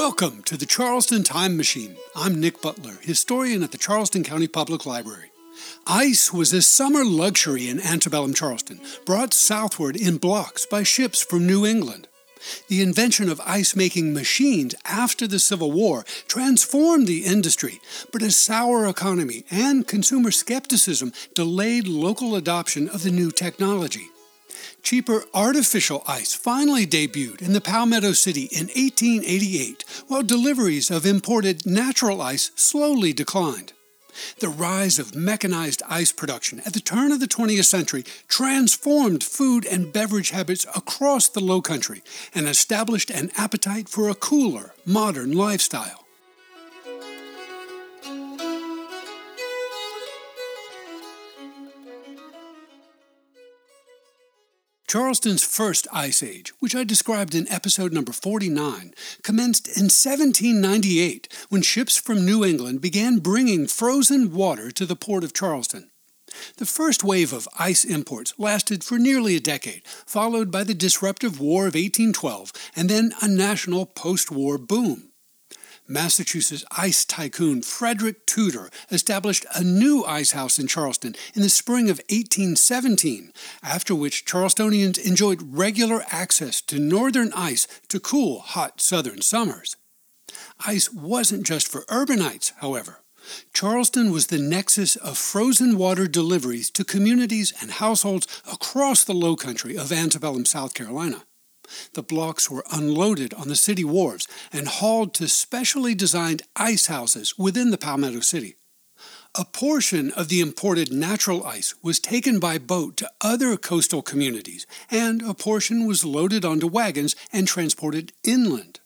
Welcome to the Charleston Time Machine. I'm Nick Butler, historian at the Charleston County Public Library. Ice was a summer luxury in antebellum Charleston, brought southward in blocks by ships from New England. The invention of ice making machines after the Civil War transformed the industry, but a sour economy and consumer skepticism delayed local adoption of the new technology. Cheaper artificial ice finally debuted in the Palmetto City in 1888, while deliveries of imported natural ice slowly declined. The rise of mechanized ice production at the turn of the 20th century transformed food and beverage habits across the Low Country and established an appetite for a cooler, modern lifestyle. Charleston's first ice age, which I described in episode number 49, commenced in 1798 when ships from New England began bringing frozen water to the port of Charleston. The first wave of ice imports lasted for nearly a decade, followed by the disruptive War of 1812 and then a national post war boom. Massachusetts ice tycoon Frederick Tudor established a new ice house in Charleston in the spring of 1817, after which Charlestonians enjoyed regular access to northern ice to cool hot southern summers. Ice wasn't just for urbanites, however. Charleston was the nexus of frozen water deliveries to communities and households across the low country of antebellum South Carolina. The blocks were unloaded on the city wharves and hauled to specially designed ice houses within the Palmetto City. A portion of the imported natural ice was taken by boat to other coastal communities, and a portion was loaded onto wagons and transported inland.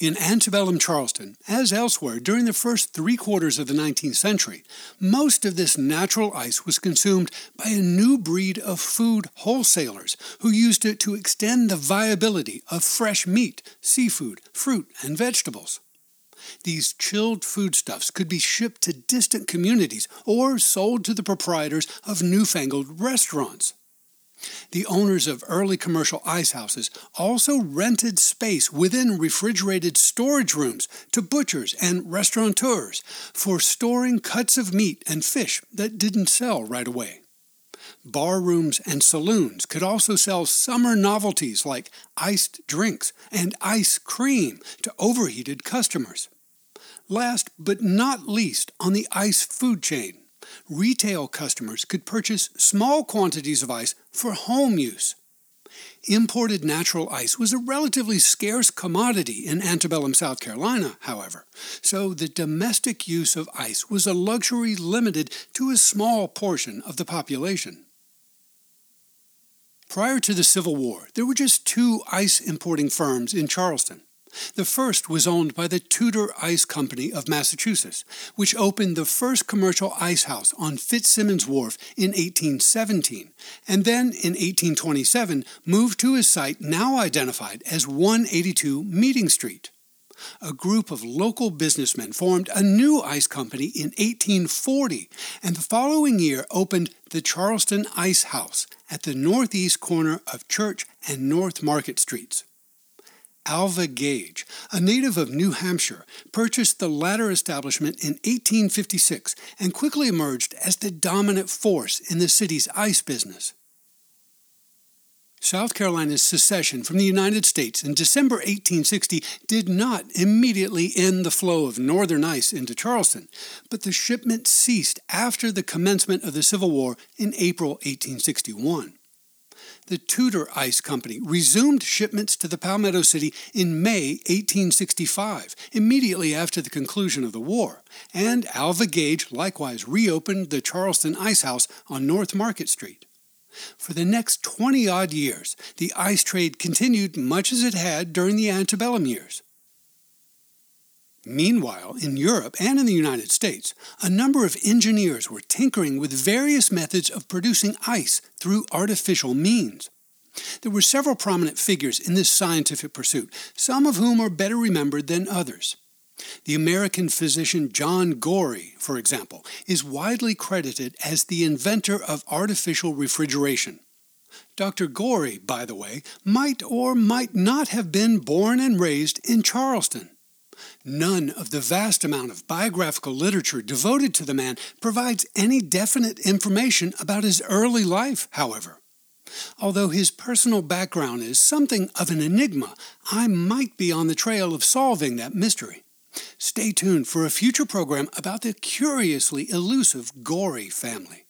In antebellum Charleston, as elsewhere during the first three quarters of the 19th century, most of this natural ice was consumed by a new breed of food wholesalers who used it to extend the viability of fresh meat, seafood, fruit, and vegetables. These chilled foodstuffs could be shipped to distant communities or sold to the proprietors of newfangled restaurants. The owners of early commercial ice houses also rented space within refrigerated storage rooms to butchers and restaurateurs for storing cuts of meat and fish that didn't sell right away. Bar rooms and saloons could also sell summer novelties like iced drinks and ice cream to overheated customers. Last but not least on the ice food chain retail customers could purchase small quantities of ice for home use. Imported natural ice was a relatively scarce commodity in antebellum South Carolina, however, so the domestic use of ice was a luxury limited to a small portion of the population. Prior to the Civil War, there were just two ice importing firms in Charleston. The first was owned by the Tudor Ice Company of Massachusetts, which opened the first commercial ice house on Fitzsimons Wharf in 1817, and then in 1827 moved to a site now identified as 182 Meeting Street. A group of local businessmen formed a new ice company in 1840, and the following year opened the Charleston Ice House at the northeast corner of Church and North Market Streets. Alva Gage, a native of New Hampshire, purchased the latter establishment in 1856 and quickly emerged as the dominant force in the city's ice business. South Carolina's secession from the United States in December 1860 did not immediately end the flow of northern ice into Charleston, but the shipment ceased after the commencement of the Civil War in April 1861 the Tudor Ice Company resumed shipments to the Palmetto City in May 1865, immediately after the conclusion of the war, and Alva Gage likewise reopened the Charleston Ice House on North Market Street. For the next 20 odd years, the ice trade continued much as it had during the antebellum years. Meanwhile, in Europe and in the United States, a number of engineers were tinkering with various methods of producing ice through artificial means. There were several prominent figures in this scientific pursuit, some of whom are better remembered than others. The American physician John Gorrie, for example, is widely credited as the inventor of artificial refrigeration. Dr. Gorrie, by the way, might or might not have been born and raised in Charleston. None of the vast amount of biographical literature devoted to the man provides any definite information about his early life, however. Although his personal background is something of an enigma, I might be on the trail of solving that mystery. Stay tuned for a future program about the curiously elusive Gorrie family.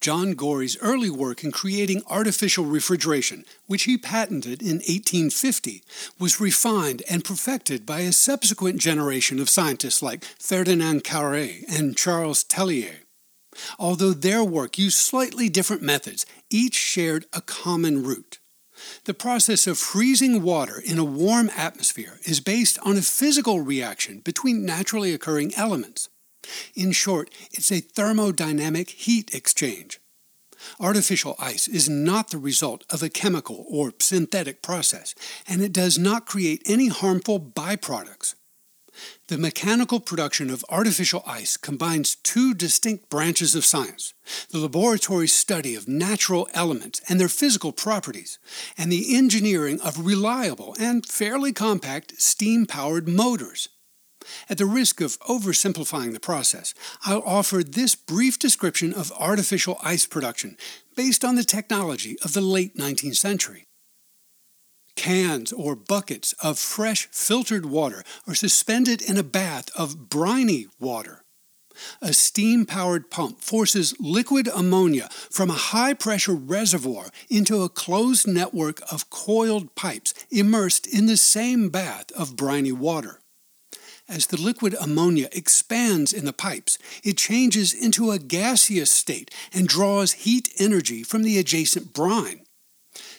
John Gorrie's early work in creating artificial refrigeration, which he patented in 1850, was refined and perfected by a subsequent generation of scientists like Ferdinand Carré and Charles Tellier. Although their work used slightly different methods, each shared a common root. The process of freezing water in a warm atmosphere is based on a physical reaction between naturally occurring elements. In short, it's a thermodynamic heat exchange. Artificial ice is not the result of a chemical or synthetic process, and it does not create any harmful byproducts. The mechanical production of artificial ice combines two distinct branches of science the laboratory study of natural elements and their physical properties, and the engineering of reliable and fairly compact steam powered motors. At the risk of oversimplifying the process, I'll offer this brief description of artificial ice production based on the technology of the late 19th century. Cans or buckets of fresh filtered water are suspended in a bath of briny water. A steam powered pump forces liquid ammonia from a high pressure reservoir into a closed network of coiled pipes immersed in the same bath of briny water. As the liquid ammonia expands in the pipes, it changes into a gaseous state and draws heat energy from the adjacent brine.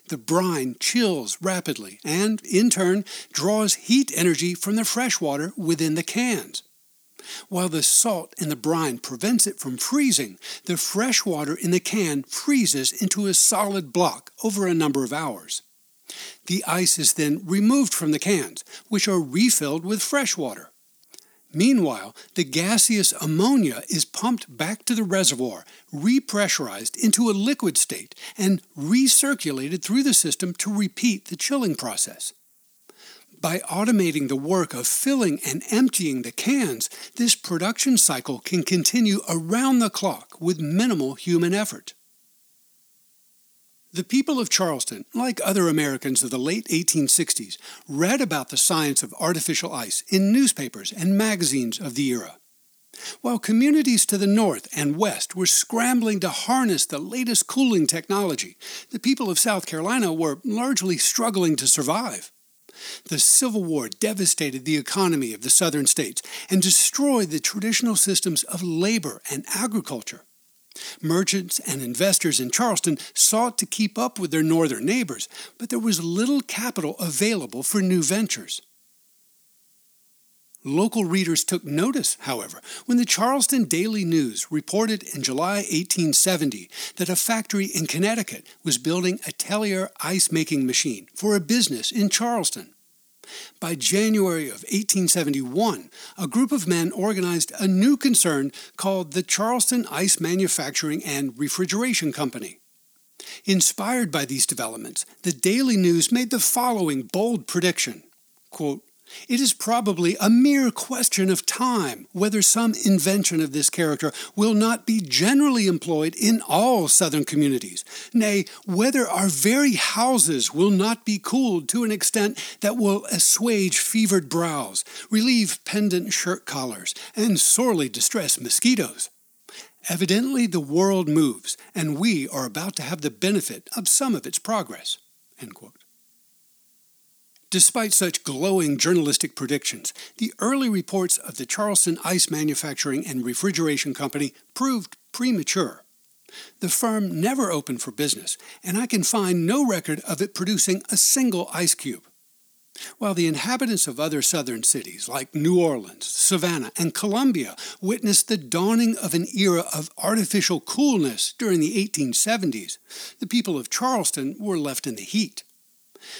The brine chills rapidly and, in turn, draws heat energy from the fresh water within the cans. While the salt in the brine prevents it from freezing, the fresh water in the can freezes into a solid block over a number of hours. The ice is then removed from the cans, which are refilled with fresh water. Meanwhile, the gaseous ammonia is pumped back to the reservoir, repressurized into a liquid state, and recirculated through the system to repeat the chilling process. By automating the work of filling and emptying the cans, this production cycle can continue around the clock with minimal human effort. The people of Charleston, like other Americans of the late 1860s, read about the science of artificial ice in newspapers and magazines of the era. While communities to the north and west were scrambling to harness the latest cooling technology, the people of South Carolina were largely struggling to survive. The Civil War devastated the economy of the southern states and destroyed the traditional systems of labor and agriculture. Merchants and investors in Charleston sought to keep up with their northern neighbors, but there was little capital available for new ventures. Local readers took notice, however, when the Charleston Daily News reported in July 1870 that a factory in Connecticut was building a Tellier ice making machine for a business in Charleston. By January of 1871, a group of men organized a new concern called the Charleston Ice Manufacturing and Refrigeration Company. Inspired by these developments, the Daily News made the following bold prediction quote, it is probably a mere question of time whether some invention of this character will not be generally employed in all Southern communities, nay, whether our very houses will not be cooled to an extent that will assuage fevered brows, relieve pendant shirt collars, and sorely distress mosquitoes. Evidently, the world moves, and we are about to have the benefit of some of its progress. Despite such glowing journalistic predictions, the early reports of the Charleston Ice Manufacturing and Refrigeration Company proved premature. The firm never opened for business, and I can find no record of it producing a single ice cube. While the inhabitants of other southern cities like New Orleans, Savannah, and Columbia witnessed the dawning of an era of artificial coolness during the 1870s, the people of Charleston were left in the heat.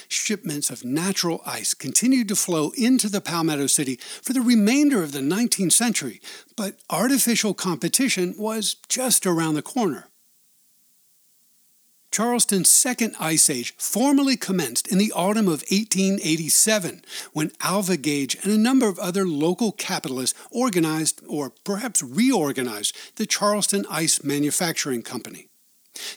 Shipments of natural ice continued to flow into the Palmetto City for the remainder of the 19th century, but artificial competition was just around the corner. Charleston's second ice age formally commenced in the autumn of 1887 when Alva Gage and a number of other local capitalists organized, or perhaps reorganized, the Charleston Ice Manufacturing Company.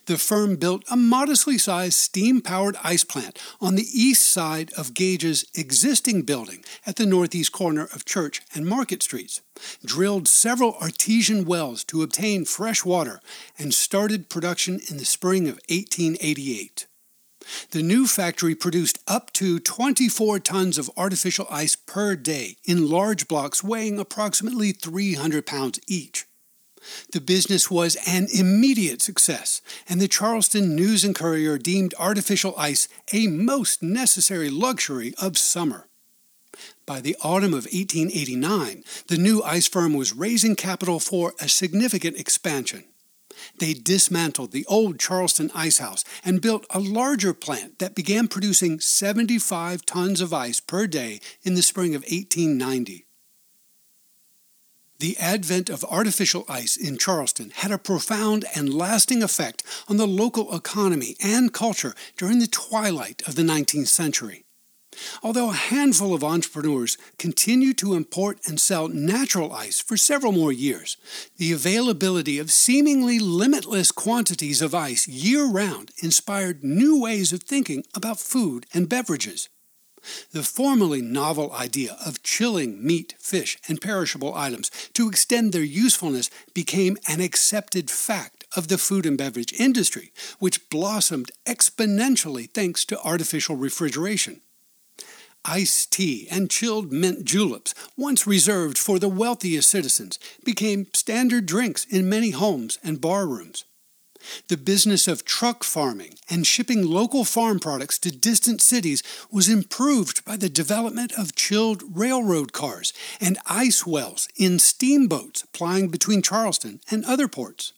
The firm built a modestly sized steam powered ice plant on the east side of Gage's existing building at the northeast corner of Church and Market Streets, drilled several artesian wells to obtain fresh water, and started production in the spring of 1888. The new factory produced up to 24 tons of artificial ice per day in large blocks weighing approximately 300 pounds each. The business was an immediate success, and the Charleston News and Courier deemed artificial ice a most necessary luxury of summer. By the autumn of 1889, the new ice firm was raising capital for a significant expansion. They dismantled the old Charleston Ice House and built a larger plant that began producing 75 tons of ice per day in the spring of 1890. The advent of artificial ice in Charleston had a profound and lasting effect on the local economy and culture during the twilight of the 19th century. Although a handful of entrepreneurs continued to import and sell natural ice for several more years, the availability of seemingly limitless quantities of ice year round inspired new ways of thinking about food and beverages. The formerly novel idea of chilling meat, fish, and perishable items to extend their usefulness became an accepted fact of the food and beverage industry, which blossomed exponentially thanks to artificial refrigeration. Iced tea and chilled mint juleps, once reserved for the wealthiest citizens, became standard drinks in many homes and bar rooms. The business of truck farming and shipping local farm products to distant cities was improved by the development of chilled railroad cars and ice wells in steamboats plying between Charleston and other ports.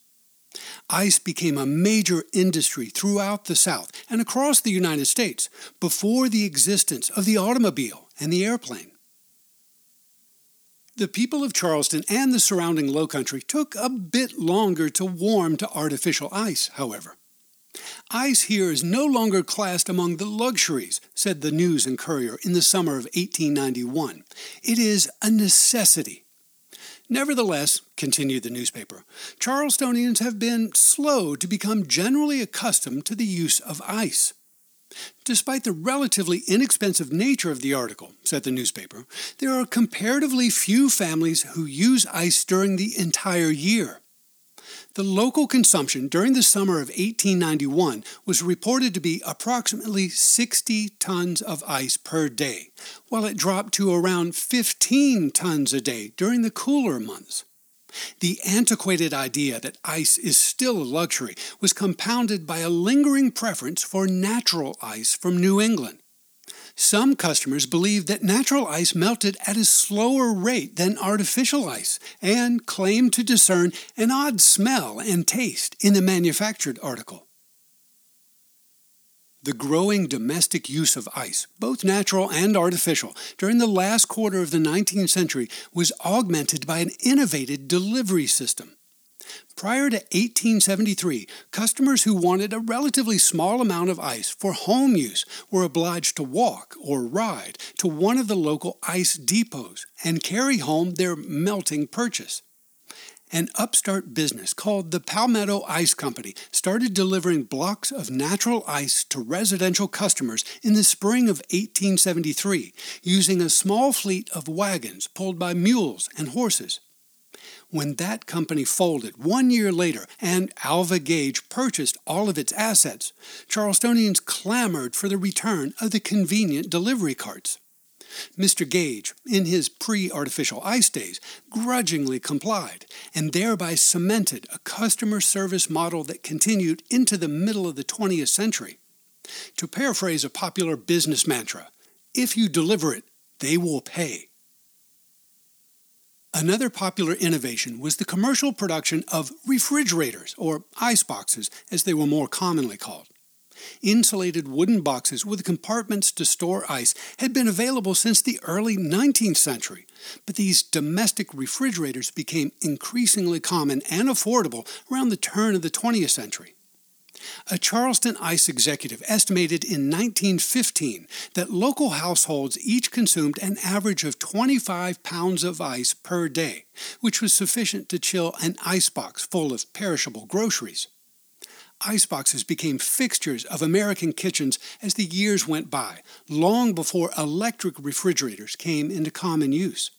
Ice became a major industry throughout the South and across the United States before the existence of the automobile and the airplane. The people of Charleston and the surrounding low country took a bit longer to warm to artificial ice, however. Ice here is no longer classed among the luxuries, said the News and Courier in the summer of 1891. It is a necessity. Nevertheless, continued the newspaper, Charlestonians have been slow to become generally accustomed to the use of ice. Despite the relatively inexpensive nature of the article, said the newspaper, there are comparatively few families who use ice during the entire year. The local consumption during the summer of 1891 was reported to be approximately 60 tons of ice per day, while it dropped to around 15 tons a day during the cooler months. The antiquated idea that ice is still a luxury was compounded by a lingering preference for natural ice from New England. Some customers believed that natural ice melted at a slower rate than artificial ice and claimed to discern an odd smell and taste in the manufactured article. The growing domestic use of ice, both natural and artificial, during the last quarter of the 19th century was augmented by an innovative delivery system. Prior to 1873, customers who wanted a relatively small amount of ice for home use were obliged to walk or ride to one of the local ice depots and carry home their melting purchase an upstart business called the Palmetto Ice Company started delivering blocks of natural ice to residential customers in the spring of 1873 using a small fleet of wagons pulled by mules and horses. When that company folded one year later and Alva Gage purchased all of its assets, Charlestonians clamored for the return of the convenient delivery carts. Mr. Gage, in his pre artificial ice days, grudgingly complied and thereby cemented a customer service model that continued into the middle of the 20th century. To paraphrase a popular business mantra, if you deliver it, they will pay. Another popular innovation was the commercial production of refrigerators, or ice boxes as they were more commonly called. Insulated wooden boxes with compartments to store ice had been available since the early 19th century, but these domestic refrigerators became increasingly common and affordable around the turn of the 20th century. A Charleston Ice executive estimated in 1915 that local households each consumed an average of 25 pounds of ice per day, which was sufficient to chill an icebox full of perishable groceries. Iceboxes became fixtures of American kitchens as the years went by, long before electric refrigerators came into common use.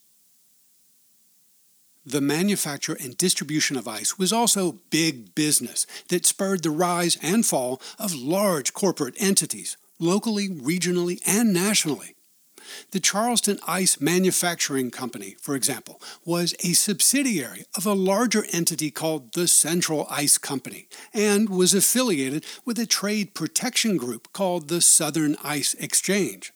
The manufacture and distribution of ice was also big business that spurred the rise and fall of large corporate entities, locally, regionally, and nationally. The Charleston Ice Manufacturing Company, for example, was a subsidiary of a larger entity called the Central Ice Company and was affiliated with a trade protection group called the Southern Ice Exchange.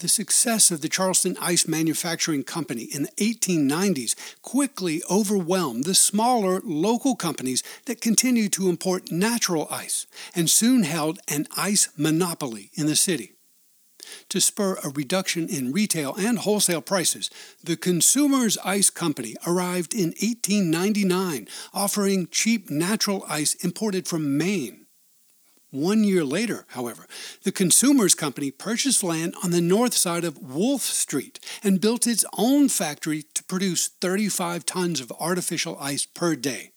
The success of the Charleston Ice Manufacturing Company in the 1890s quickly overwhelmed the smaller local companies that continued to import natural ice and soon held an ice monopoly in the city. To spur a reduction in retail and wholesale prices, the Consumers Ice Company arrived in 1899 offering cheap natural ice imported from Maine. One year later, however, the Consumers Company purchased land on the north side of Wolfe Street and built its own factory to produce 35 tons of artificial ice per day.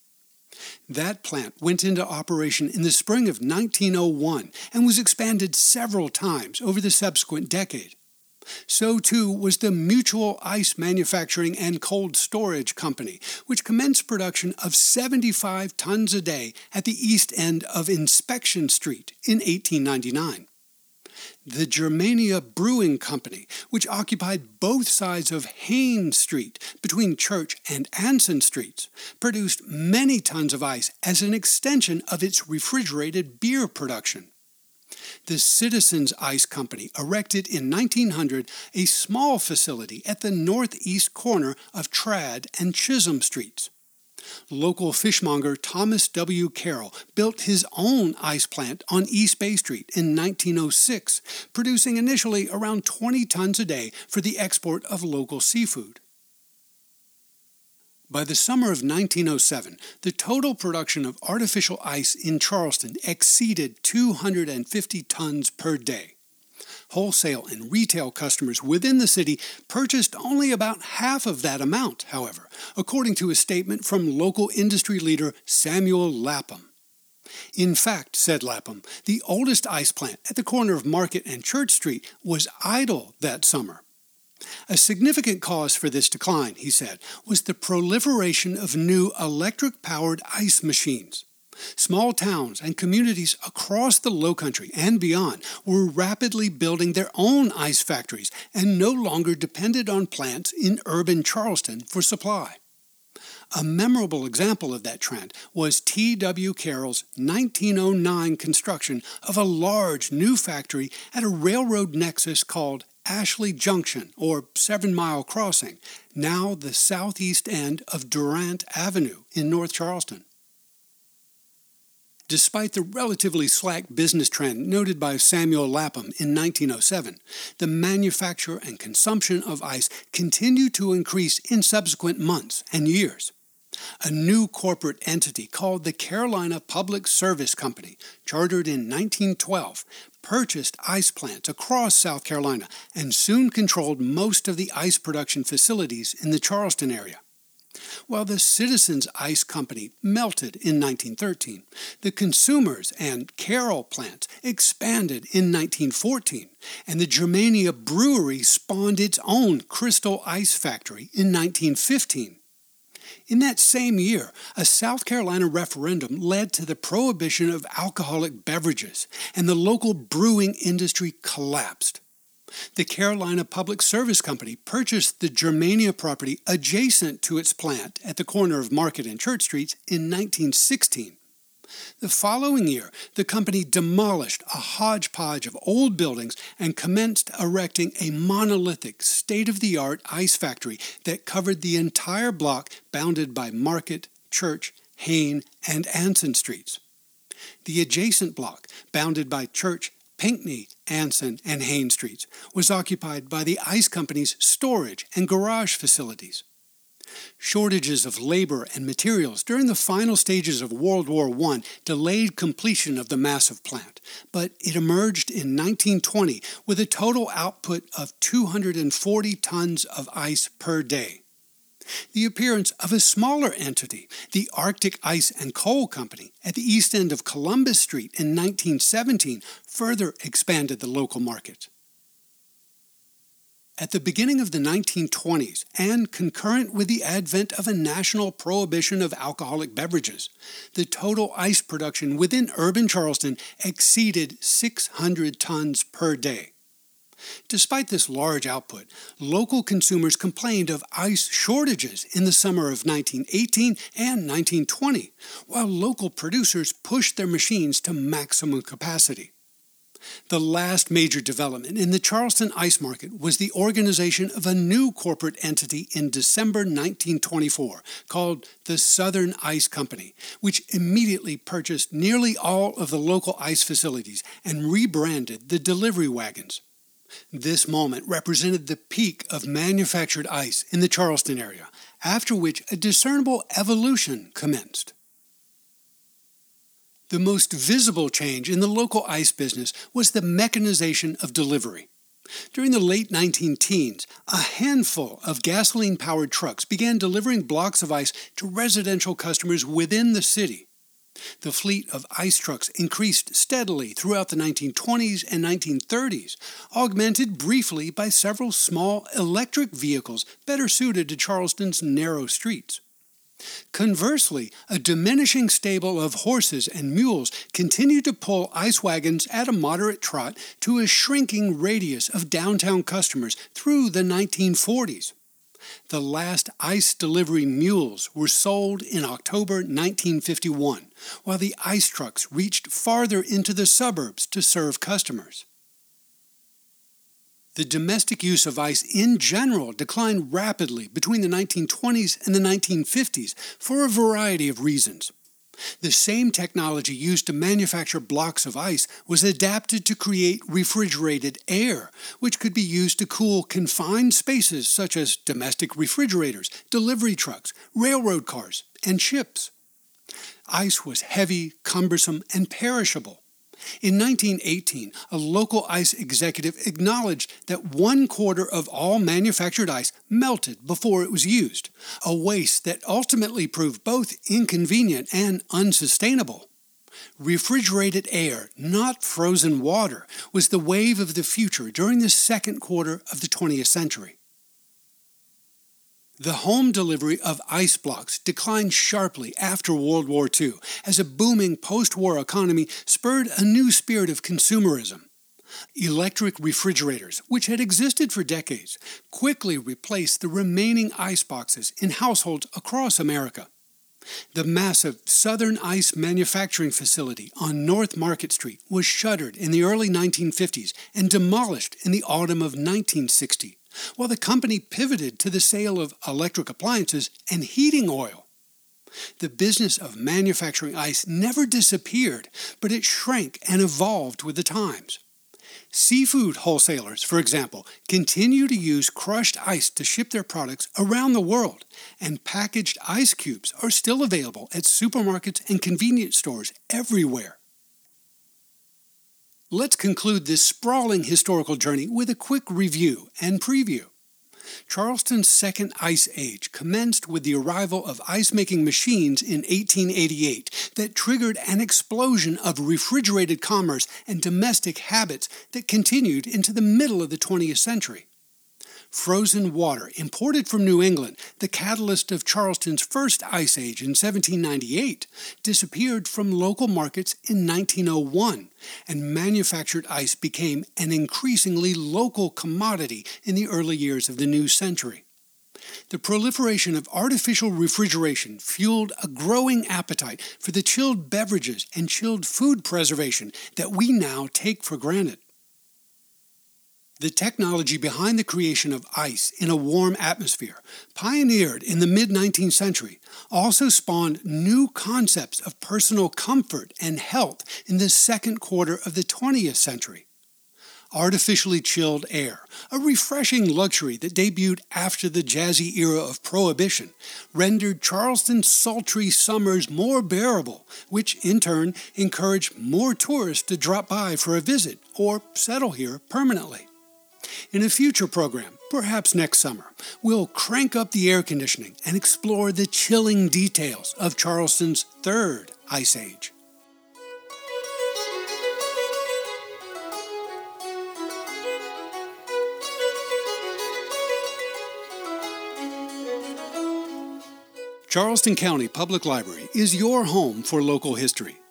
That plant went into operation in the spring of 1901 and was expanded several times over the subsequent decade. So too was the Mutual Ice Manufacturing and Cold Storage Company, which commenced production of 75 tons a day at the east end of Inspection Street in 1899. The Germania Brewing Company, which occupied both sides of Hayne Street between Church and Anson Streets, produced many tons of ice as an extension of its refrigerated beer production the Citizens Ice Company erected in 1900 a small facility at the northeast corner of Tradd and Chisolm Streets. Local fishmonger Thomas W. Carroll built his own ice plant on East Bay Street in 1906, producing initially around 20 tons a day for the export of local seafood. By the summer of 1907, the total production of artificial ice in Charleston exceeded 250 tons per day. Wholesale and retail customers within the city purchased only about half of that amount, however, according to a statement from local industry leader Samuel Lapham. In fact, said Lapham, the oldest ice plant at the corner of Market and Church Street was idle that summer. A significant cause for this decline, he said, was the proliferation of new electric powered ice machines. Small towns and communities across the Low Country and beyond were rapidly building their own ice factories and no longer depended on plants in urban Charleston for supply. A memorable example of that trend was T.W. Carroll's 1909 construction of a large new factory at a railroad nexus called Ashley Junction, or Seven Mile Crossing, now the southeast end of Durant Avenue in North Charleston. Despite the relatively slack business trend noted by Samuel Lapham in 1907, the manufacture and consumption of ice continued to increase in subsequent months and years. A new corporate entity called the Carolina Public Service Company, chartered in 1912, purchased ice plants across South Carolina and soon controlled most of the ice production facilities in the Charleston area. While the Citizens Ice Company melted in 1913, the Consumers and Carroll plants expanded in 1914, and the Germania Brewery spawned its own Crystal Ice Factory in 1915. In that same year, a South Carolina referendum led to the prohibition of alcoholic beverages, and the local brewing industry collapsed. The Carolina Public Service Company purchased the Germania property adjacent to its plant at the corner of Market and Church Streets in 1916. The following year, the company demolished a hodgepodge of old buildings and commenced erecting a monolithic, state of the art ice factory that covered the entire block bounded by Market, Church, Hayne, and Anson streets. The adjacent block, bounded by Church, Pinckney, Anson, and Hayne streets, was occupied by the ice company's storage and garage facilities. Shortages of labor and materials during the final stages of World War I delayed completion of the massive plant, but it emerged in 1920 with a total output of 240 tons of ice per day. The appearance of a smaller entity, the Arctic Ice and Coal Company, at the east end of Columbus Street in 1917 further expanded the local market. At the beginning of the 1920s, and concurrent with the advent of a national prohibition of alcoholic beverages, the total ice production within urban Charleston exceeded 600 tons per day. Despite this large output, local consumers complained of ice shortages in the summer of 1918 and 1920, while local producers pushed their machines to maximum capacity. The last major development in the Charleston ice market was the organization of a new corporate entity in December 1924 called the Southern Ice Company, which immediately purchased nearly all of the local ice facilities and rebranded the delivery wagons. This moment represented the peak of manufactured ice in the Charleston area, after which a discernible evolution commenced. The most visible change in the local ice business was the mechanization of delivery. During the late 19 teens, a handful of gasoline powered trucks began delivering blocks of ice to residential customers within the city. The fleet of ice trucks increased steadily throughout the 1920s and 1930s, augmented briefly by several small electric vehicles better suited to Charleston's narrow streets. Conversely, a diminishing stable of horses and mules continued to pull ice wagons at a moderate trot to a shrinking radius of downtown customers through the 1940s. The last ice delivery mules were sold in October 1951, while the ice trucks reached farther into the suburbs to serve customers the domestic use of ice in general declined rapidly between the 1920s and the 1950s for a variety of reasons. The same technology used to manufacture blocks of ice was adapted to create refrigerated air, which could be used to cool confined spaces such as domestic refrigerators, delivery trucks, railroad cars, and ships. Ice was heavy, cumbersome, and perishable. In 1918, a local ice executive acknowledged that one quarter of all manufactured ice melted before it was used, a waste that ultimately proved both inconvenient and unsustainable. Refrigerated air, not frozen water, was the wave of the future during the second quarter of the 20th century. The home delivery of ice blocks declined sharply after World War II as a booming post war economy spurred a new spirit of consumerism. Electric refrigerators, which had existed for decades, quickly replaced the remaining ice boxes in households across America. The massive Southern Ice manufacturing facility on North Market Street was shuttered in the early 1950s and demolished in the autumn of 1960 while the company pivoted to the sale of electric appliances and heating oil. The business of manufacturing ice never disappeared, but it shrank and evolved with the times. Seafood wholesalers, for example, continue to use crushed ice to ship their products around the world, and packaged ice cubes are still available at supermarkets and convenience stores everywhere. Let's conclude this sprawling historical journey with a quick review and preview. Charleston's second ice age commenced with the arrival of ice making machines in 1888 that triggered an explosion of refrigerated commerce and domestic habits that continued into the middle of the 20th century frozen water imported from New England, the catalyst of Charleston's first ice age in 1798, disappeared from local markets in 1901, and manufactured ice became an increasingly local commodity in the early years of the new century. The proliferation of artificial refrigeration fueled a growing appetite for the chilled beverages and chilled food preservation that we now take for granted. The technology behind the creation of ice in a warm atmosphere, pioneered in the mid 19th century, also spawned new concepts of personal comfort and health in the second quarter of the 20th century. artificially chilled air, a refreshing luxury that debuted after the jazzy era of Prohibition, rendered Charleston's sultry summers more bearable, which in turn encouraged more tourists to drop by for a visit or settle here permanently. In a future program, perhaps next summer, we'll crank up the air conditioning and explore the chilling details of Charleston's third ice age. Charleston County Public Library is your home for local history.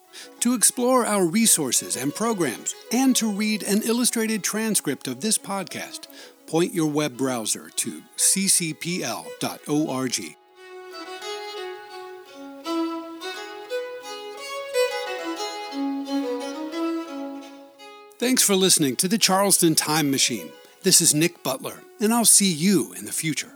To explore our resources and programs, and to read an illustrated transcript of this podcast, point your web browser to ccpl.org. Thanks for listening to the Charleston Time Machine. This is Nick Butler, and I'll see you in the future.